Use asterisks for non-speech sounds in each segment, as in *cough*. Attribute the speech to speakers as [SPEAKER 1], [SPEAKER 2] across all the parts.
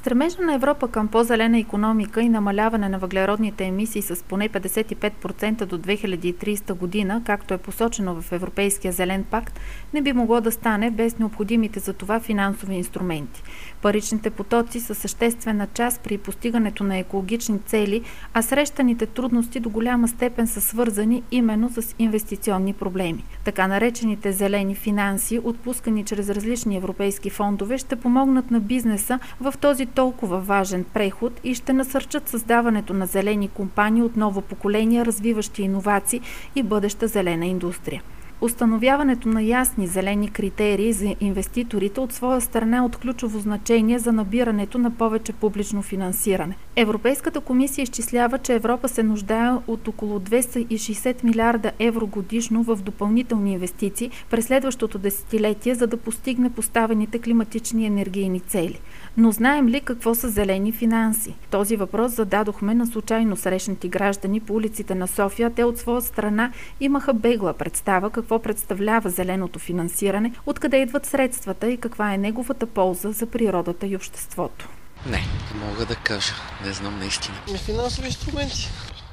[SPEAKER 1] Стремежа на Европа към по-зелена економика и намаляване на въглеродните емисии с поне 55% до 2030 година, както е посочено в Европейския зелен пакт, не би могло да стане без необходимите за това финансови инструменти. Паричните потоци са съществена част при постигането на екологични цели, а срещаните трудности до голяма степен са свързани именно с инвестиционни проблеми. Така наречените зелени финанси, отпускани чрез различни европейски фондове, ще помогнат на бизнеса в този толкова важен преход и ще насърчат създаването на зелени компании от ново поколение, развиващи иновации и бъдеща зелена индустрия. Установяването на ясни зелени критерии за инвеститорите от своя страна е от ключово значение за набирането на повече публично финансиране. Европейската комисия изчислява, че Европа се нуждае от около 260 милиарда евро годишно в допълнителни инвестиции през следващото десетилетие, за да постигне поставените климатични енергийни цели. Но знаем ли какво са зелени финанси? Този въпрос зададохме на случайно срещнати граждани по улиците на София. Те от своя страна имаха бегла представа какво представлява зеленото финансиране, откъде идват средствата и каква е неговата полза за природата и обществото.
[SPEAKER 2] Не, не мога да кажа. Не знам наистина.
[SPEAKER 3] Финансови инструменти.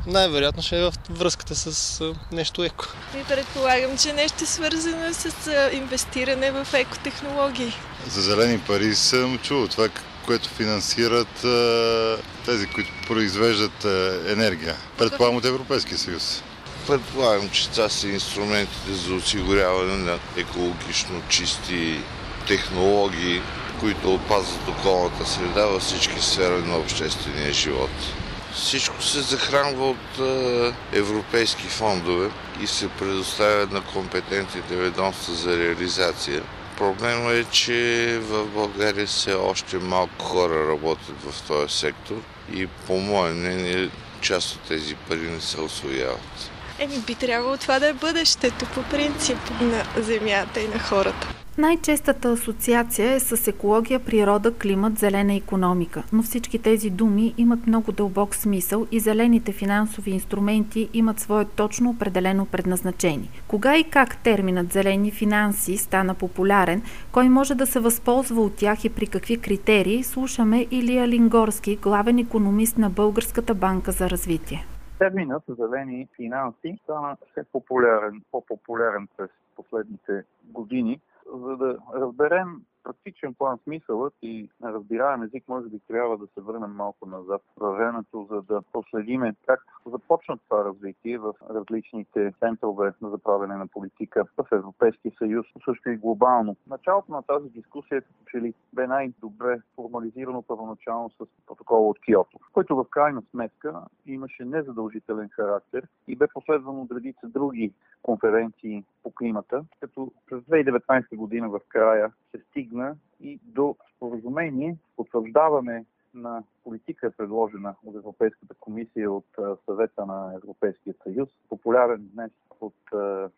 [SPEAKER 3] Най-вероятно ще е в връзката с нещо еко.
[SPEAKER 4] И предполагам, че нещо свързано с инвестиране в екотехнологии.
[SPEAKER 5] За зелени пари съм чувал това, което финансират тези, които произвеждат енергия. Предполагам от Европейския съюз.
[SPEAKER 6] Предполагам, че това са инструментите за осигуряване на екологично чисти технологии, които опазват околната среда във всички сфери на обществения живот. Всичко се захранва от европейски фондове и се предоставя на компетентните ведомства за реализация. Проблема е, че в България все още малко хора работят в този сектор и по мое мнение част от тези пари не се освояват.
[SPEAKER 4] Еми, би трябвало това да е бъдещето по принцип на Земята и на хората.
[SPEAKER 1] Най-честата асоциация е с екология, природа, климат, зелена економика. Но всички тези думи имат много дълбок смисъл и зелените финансови инструменти имат свое точно определено предназначение. Кога и как терминът зелени финанси стана популярен, кой може да се възползва от тях и при какви критерии, слушаме Илия Лингорски, главен економист на Българската банка за развитие.
[SPEAKER 7] Терминът зелени финанси стана все популярен, по-популярен през последните години за да разберем практичен план смисълът и разбираем език, може би трябва да се върнем малко назад в времето, за да последиме как започна това развитие в различните центрове за правене на политика в Европейския съюз, също и глобално. Началото на тази дискусия, че ли бе най-добре формализирано първоначално с протокола от Киото, който в крайна сметка имаше незадължителен характер и бе последван от редица други конференции по климата, като през 2019 година в края се стигна и до споразумение, утвърждаване на политика, предложена от Европейската комисия от съвета на Европейския съюз, популярен днес под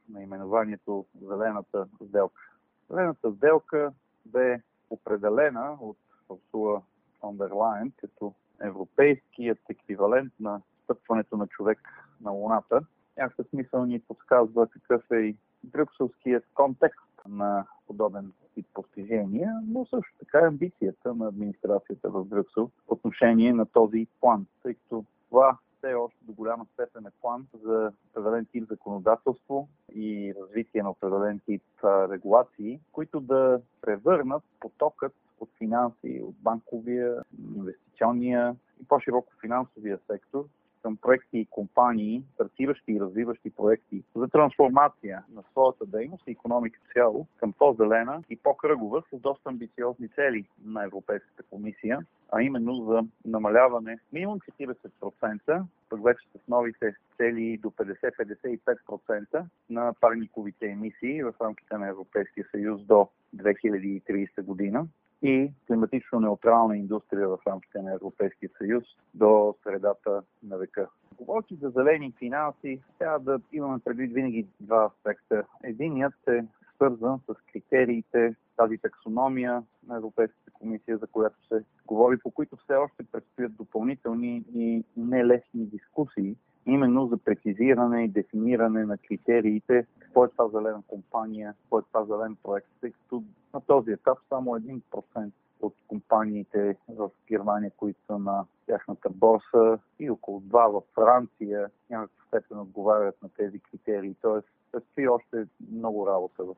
[SPEAKER 7] наименованието Зелената сделка. Зелената сделка бе определена от Урсула фон дер Лайен като европейският еквивалент на стъпването на човек на Луната. Някакъв смисъл ни подсказва какъв е и брюкселският контекст на подобен тип постижения, но също така амбицията на администрацията в Брюксел по отношение на този план, тъй като това все още до голяма степен е план за определен тип законодателство и развитие на определен тип регулации, които да превърнат потокът от финанси, от банковия, инвестиционния и по-широко финансовия сектор към проекти и компании, стартиращи и развиващи проекти за трансформация на своята дейност и економика цяло към по-зелена и по-кръгова с доста амбициозни цели на Европейската комисия, а именно за намаляване минимум 40%, пък вече с новите цели до 50-55% на парниковите емисии в рамките на Европейския съюз до 2030 година и климатично неутрална индустрия в рамките на Европейския съюз до средата на века. Говорки за зелени финанси, трябва да имаме предвид винаги два аспекта. Единият е свързан с критериите, тази таксономия на Европейската комисия, за която се говори, по които все още предстоят допълнителни и нелесни дискусии, именно за прецизиране и дефиниране на критериите, какво е това зелена компания, какво е това зелен проект, тъй като на този етап само 1% от компаниите в Германия, които са на тяхната борса и около два във Франция някаква степен отговарят на тези критерии. Тоест, предстои още много работа в,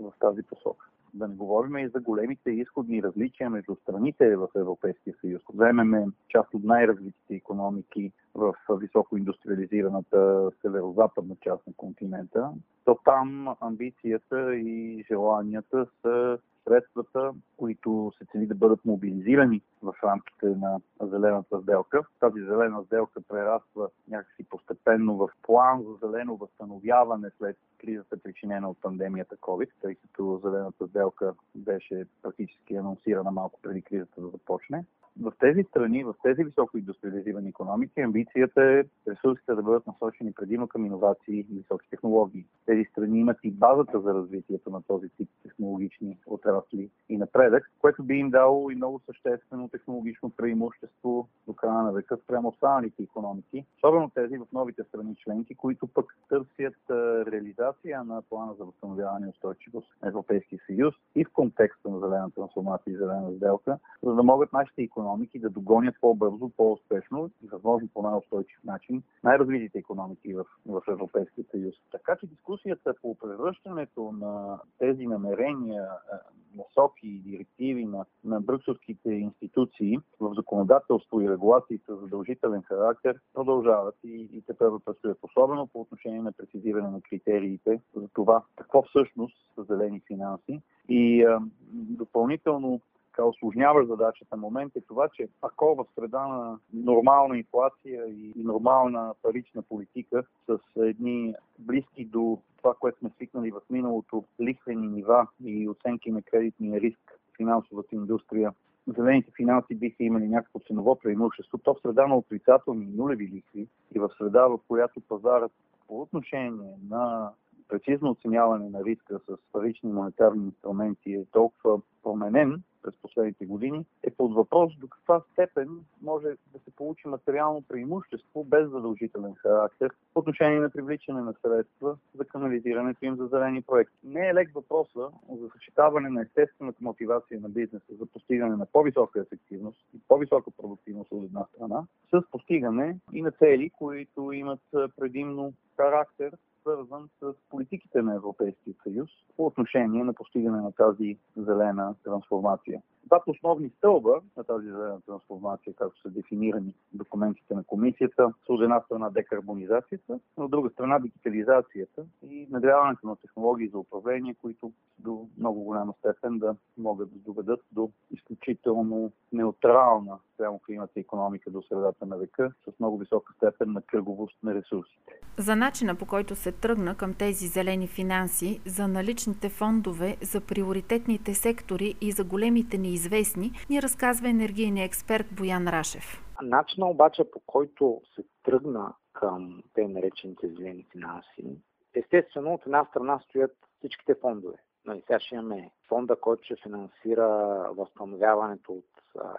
[SPEAKER 7] в тази посока. Да не говорим и за големите изходни различия между страните в Европейския съюз. Вземеме част от най-развитите економики в високо индустриализираната северо-западна част на континента, то там амбицията и желанията са средствата, които се цели да бъдат мобилизирани в рамките на зелената сделка. Тази зелена сделка прераства някакси постепенно в план за зелено възстановяване след кризата, причинена от пандемията COVID, тъй като зелената сделка беше практически анонсирана малко преди кризата да започне в тези страни, в тези високо индустриализирани економики, амбицията е ресурсите да бъдат насочени предимно към иновации и високи технологии. Тези страни имат и базата за развитието на този тип технологични отрасли и напредък, което би им дало и много съществено технологично преимущество до края на века спрямо останалите економики, особено тези в новите страни членки, които пък търсят реализация на плана за възстановяване и устойчивост на Европейския съюз и в контекста на зелената трансформация и зелена сделка, за да могат нашите економики да догонят по-бързо, по-успешно и възможно по най-устойчив начин най-развитите економики в, в Европейския съюз. Така че дискусията по превръщането на тези намерения, насоки и директиви на, на брюкселските институции в законодателство и регулации с задължителен характер продължават и, и те първо предстоят, особено по отношение на прецизиране на критериите за това какво всъщност са зелени финанси. И а, допълнително така осложняващ задачата момент е това, че ако в среда на нормална инфлация и нормална парична политика с едни близки до това, което сме свикнали в миналото, лихвени нива и оценки на кредитния риск в финансовата индустрия, зелените финанси биха имали някакво ценово преимущество, то в среда на отрицателни нулеви лихви и в среда, в която пазарът по отношение на прецизно оценяване на риска с парични монетарни инструменти е толкова променен, през последните години, е под въпрос до каква степен може да се получи материално преимущество без задължителен характер по отношение на привличане на средства за канализирането им за зелени проекти. Не е лек въпроса за съчетаване на естествената мотивация на бизнеса за постигане на по-висока ефективност и по-висока продуктивност от една страна, с постигане и на цели, които имат предимно характер свързан с политиките на Европейския съюз по отношение на постигане на тази зелена трансформация. Двата основни стълба на тази зелена трансформация, както са дефинирани документите на комисията, са от една страна декарбонизацията, но от друга страна дигитализацията и надяването на технологии за управление, които до много голяма степен да могат да доведат до изключително неутрална спрямо климата и економика до средата на века с много висока степен на кръговост на ресурсите.
[SPEAKER 1] За начина по който се тръгна към тези зелени финанси, за наличните фондове, за приоритетните сектори и за големите неизвестни, ни разказва енергийния експерт Боян Рашев.
[SPEAKER 8] Начина обаче по който се тръгна към те наречените зелени финанси, естествено от една страна стоят всичките фондове. Нали, сега ще имаме фонда, който ще финансира възстановяването от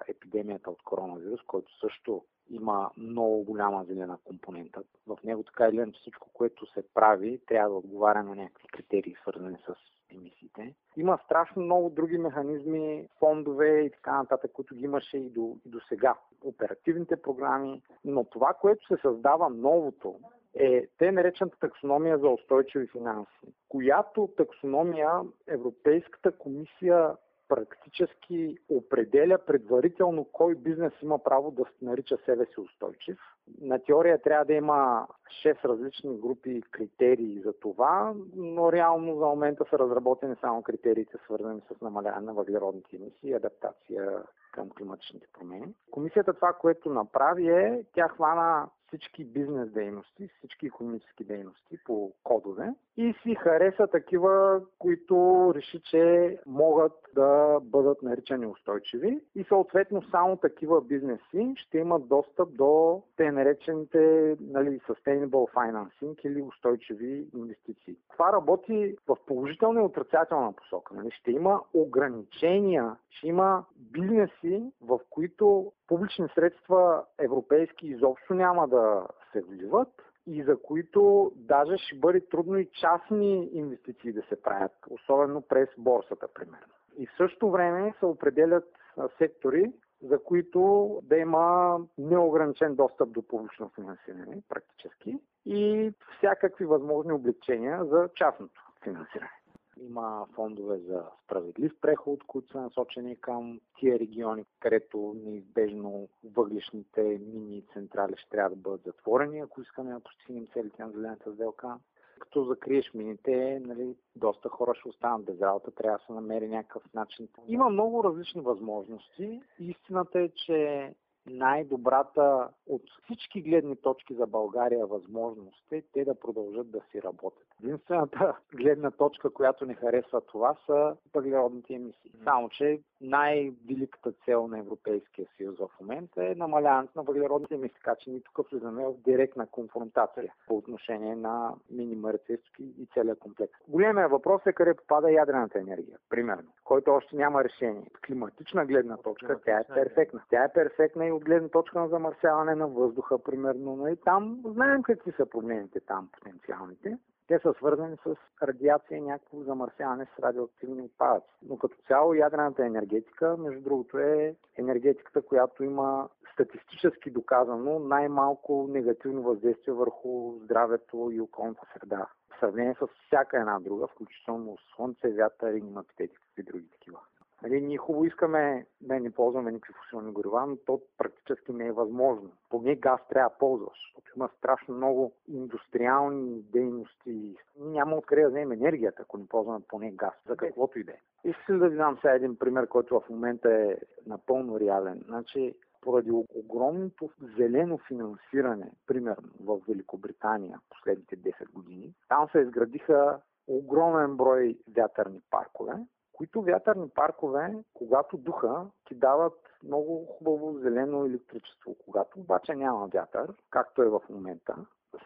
[SPEAKER 8] епидемията от коронавирус, който също има много голяма зелена компонента. В него така или иначе всичко, което се прави, трябва да отговаря на някакви критерии, свързани с емисиите. Има страшно много други механизми, фондове и така нататък, които ги имаше и до, и до сега. Оперативните програми. Но това, което се създава новото, е те наречената таксономия за устойчиви финанси, която таксономия Европейската комисия практически определя предварително кой бизнес има право да нарича себе си устойчив. На теория трябва да има 6 различни групи критерии за това, но реално за момента са разработени само критериите, свързани с намаляване на въглеродните емисии и адаптация към климатичните промени. Комисията това, което направи е, тя хвана всички бизнес дейности, всички економически дейности по кодове и си хареса такива, които реши, че могат да бъдат наричани устойчиви и съответно само такива бизнеси ще имат достъп до те наречените нали, sustainable Financing или устойчиви инвестиции. Това работи в положителна и отрицателна посока. Нали? Ще има ограничения, ще има бизнеси, в които публични средства европейски изобщо няма да се вливат и за които даже ще бъде трудно и частни инвестиции да се правят, особено през борсата, примерно. И в същото време се определят сектори, за които да има неограничен достъп до публично финансиране, практически, и всякакви възможни облегчения за частното финансиране. Има фондове за справедлив преход, които са насочени към тия региони, където неизбежно въглишните мини централи ще трябва да бъдат затворени, ако искаме да постигнем целите на зелената сделка. Като закриеш мините, нали, доста хора ще останат без работа, трябва да се намери някакъв начин. Има много различни възможности. Истината е, че най-добрата от всички гледни точки за България възможност е те да продължат да си работят. Единствената *laughs* гледна точка, която не харесва това, са въглеродните емисии. Само, че най-великата цел на Европейския съюз в момента е намаляването на въглеродните емисии, така че ние тук влизаме в директна конфронтация по отношение на минимарцевски и целият комплекс. Големия въпрос е къде попада ядрената енергия, примерно, който още няма решение. Климатична гледна точка, тя е перфектна. Тя е перфектна и от гледна точка на замърсяване на въздуха, примерно. Но и там знаем какви са проблемите там потенциалните. Те са свързани с радиация и някакво замърсяване с радиоактивни отпадъци. Но като цяло ядрената енергетика, между другото, е енергетиката, която има статистически доказано най-малко негативно въздействие върху здравето и околната среда. В сравнение с всяка една друга, включително слънце, вятър и напитетика и други такива. Нали, ние хубаво искаме да не ползваме никакви фусилни горива, но то практически не е възможно. Поне газ трябва да ползваш, защото има страшно много индустриални дейности. Няма откъде да вземем енергията, ако не ползваме поне газ, за каквото и да е. Искам да ви дам сега един пример, който в момента е напълно реален. Значи, поради огромното зелено финансиране, примерно в Великобритания последните 10 години, там се изградиха огромен брой вятърни паркове, които вятърни паркове, когато духа, ти дават много хубаво зелено електричество. Когато обаче няма вятър, както е в момента,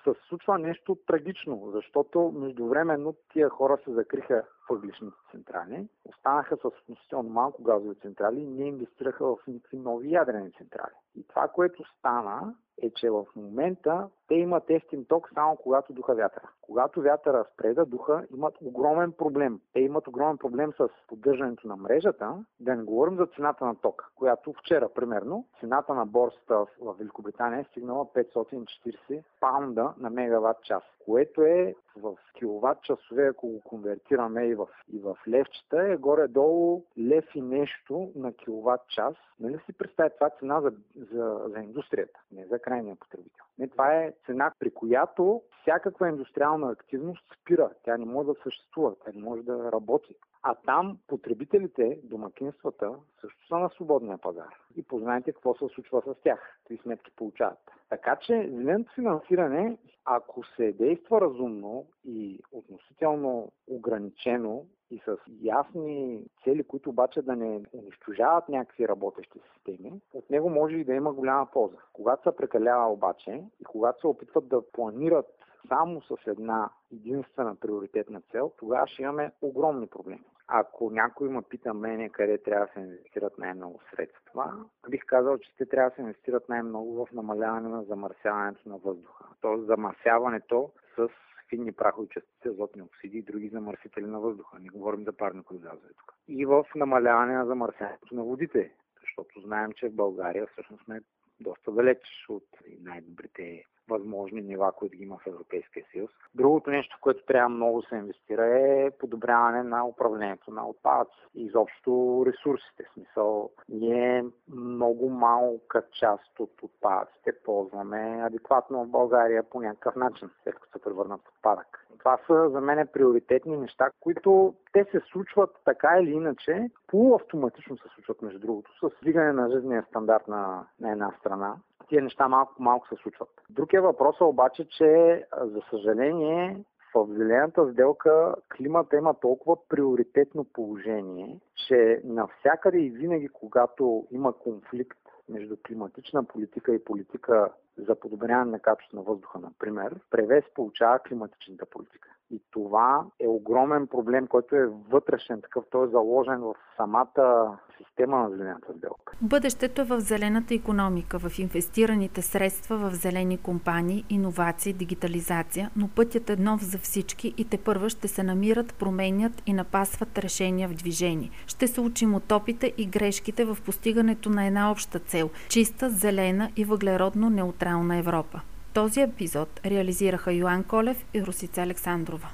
[SPEAKER 8] се случва нещо трагично, защото междувременно тия хора се закриха въглишните централи, останаха с относително малко газови централи и не инвестираха в никакви нови ядрени централи. И това, което стана, е, че в момента те имат естим ток само когато духа вятъра. Когато вятъра спре да духа, имат огромен проблем. Те имат огромен проблем с поддържането на мрежата, да не говорим за цената на тока, която вчера, примерно, цената на борсата в Великобритания е стигнала 540 паунда на мегаватт час, което е в киловатт часове, ако го конвертираме и в, и в левчета, е горе-долу лев и нещо на киловатт час. Нали си представя това цена за, за, за индустрията, не за крайния потребител. Не, това е цена, при която всякаква индустриална активност спира. Тя не може да съществува, тя не може да работи. А там потребителите, домакинствата, също са на свободния пазар. И познайте какво се случва с тях, какви сметки получават. Така че зеленото финансиране, ако се действа разумно и относително ограничено и с ясни цели, които обаче да не унищожават някакви работещи системи, от него може и да има голяма полза. Когато се прекалява обаче и когато се опитват да планират само с една единствена приоритетна цел, тогава ще имаме огромни проблеми. Ако някой ме пита мене къде трябва да се инвестират най-много средства, бих казал, че те трябва да се инвестират най-много в намаляване на замърсяването на въздуха. Тоест замърсяването с финни прахови частици, азотни оксиди и други замърсители на въздуха. Не говорим за парникови газове тук. И в намаляване на замърсяването на водите, защото знаем, че в България всъщност сме доста далеч от най-добрите възможни нива, които ги има в Европейския съюз. Другото нещо, което трябва много да се инвестира е подобряване на управлението на отпадъци и изобщо ресурсите. В смисъл, ние много малка част от отпадъците ползваме адекватно в България по някакъв начин, след като се превърнат в отпадък. Това са за мен приоритетни неща, които те се случват така или иначе, полуавтоматично се случват между другото, с вдигане на жизнения стандарт на, на една страна тия неща малко малко се случват. Друг е обаче, че за съжаление в зелената сделка климата има толкова приоритетно положение, че навсякъде и винаги, когато има конфликт между климатична политика и политика за подобряване на качеството на въздуха, например, превес получава климатичната политика. И това е огромен проблем, който е вътрешен такъв. Той е заложен в самата система на зелената сделка.
[SPEAKER 1] Бъдещето е в зелената економика, в инвестираните средства в зелени компании, иновации, дигитализация, но пътят е нов за всички и те първа ще се намират, променят и напасват решения в движение. Ще се учим от опита и грешките в постигането на една обща цел – чиста, зелена и въглеродно неутрална Европа. Този епизод реализираха Йоан Колев и Русица Александрова.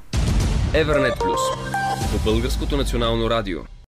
[SPEAKER 9] Евернет Плюс по Българското национално радио.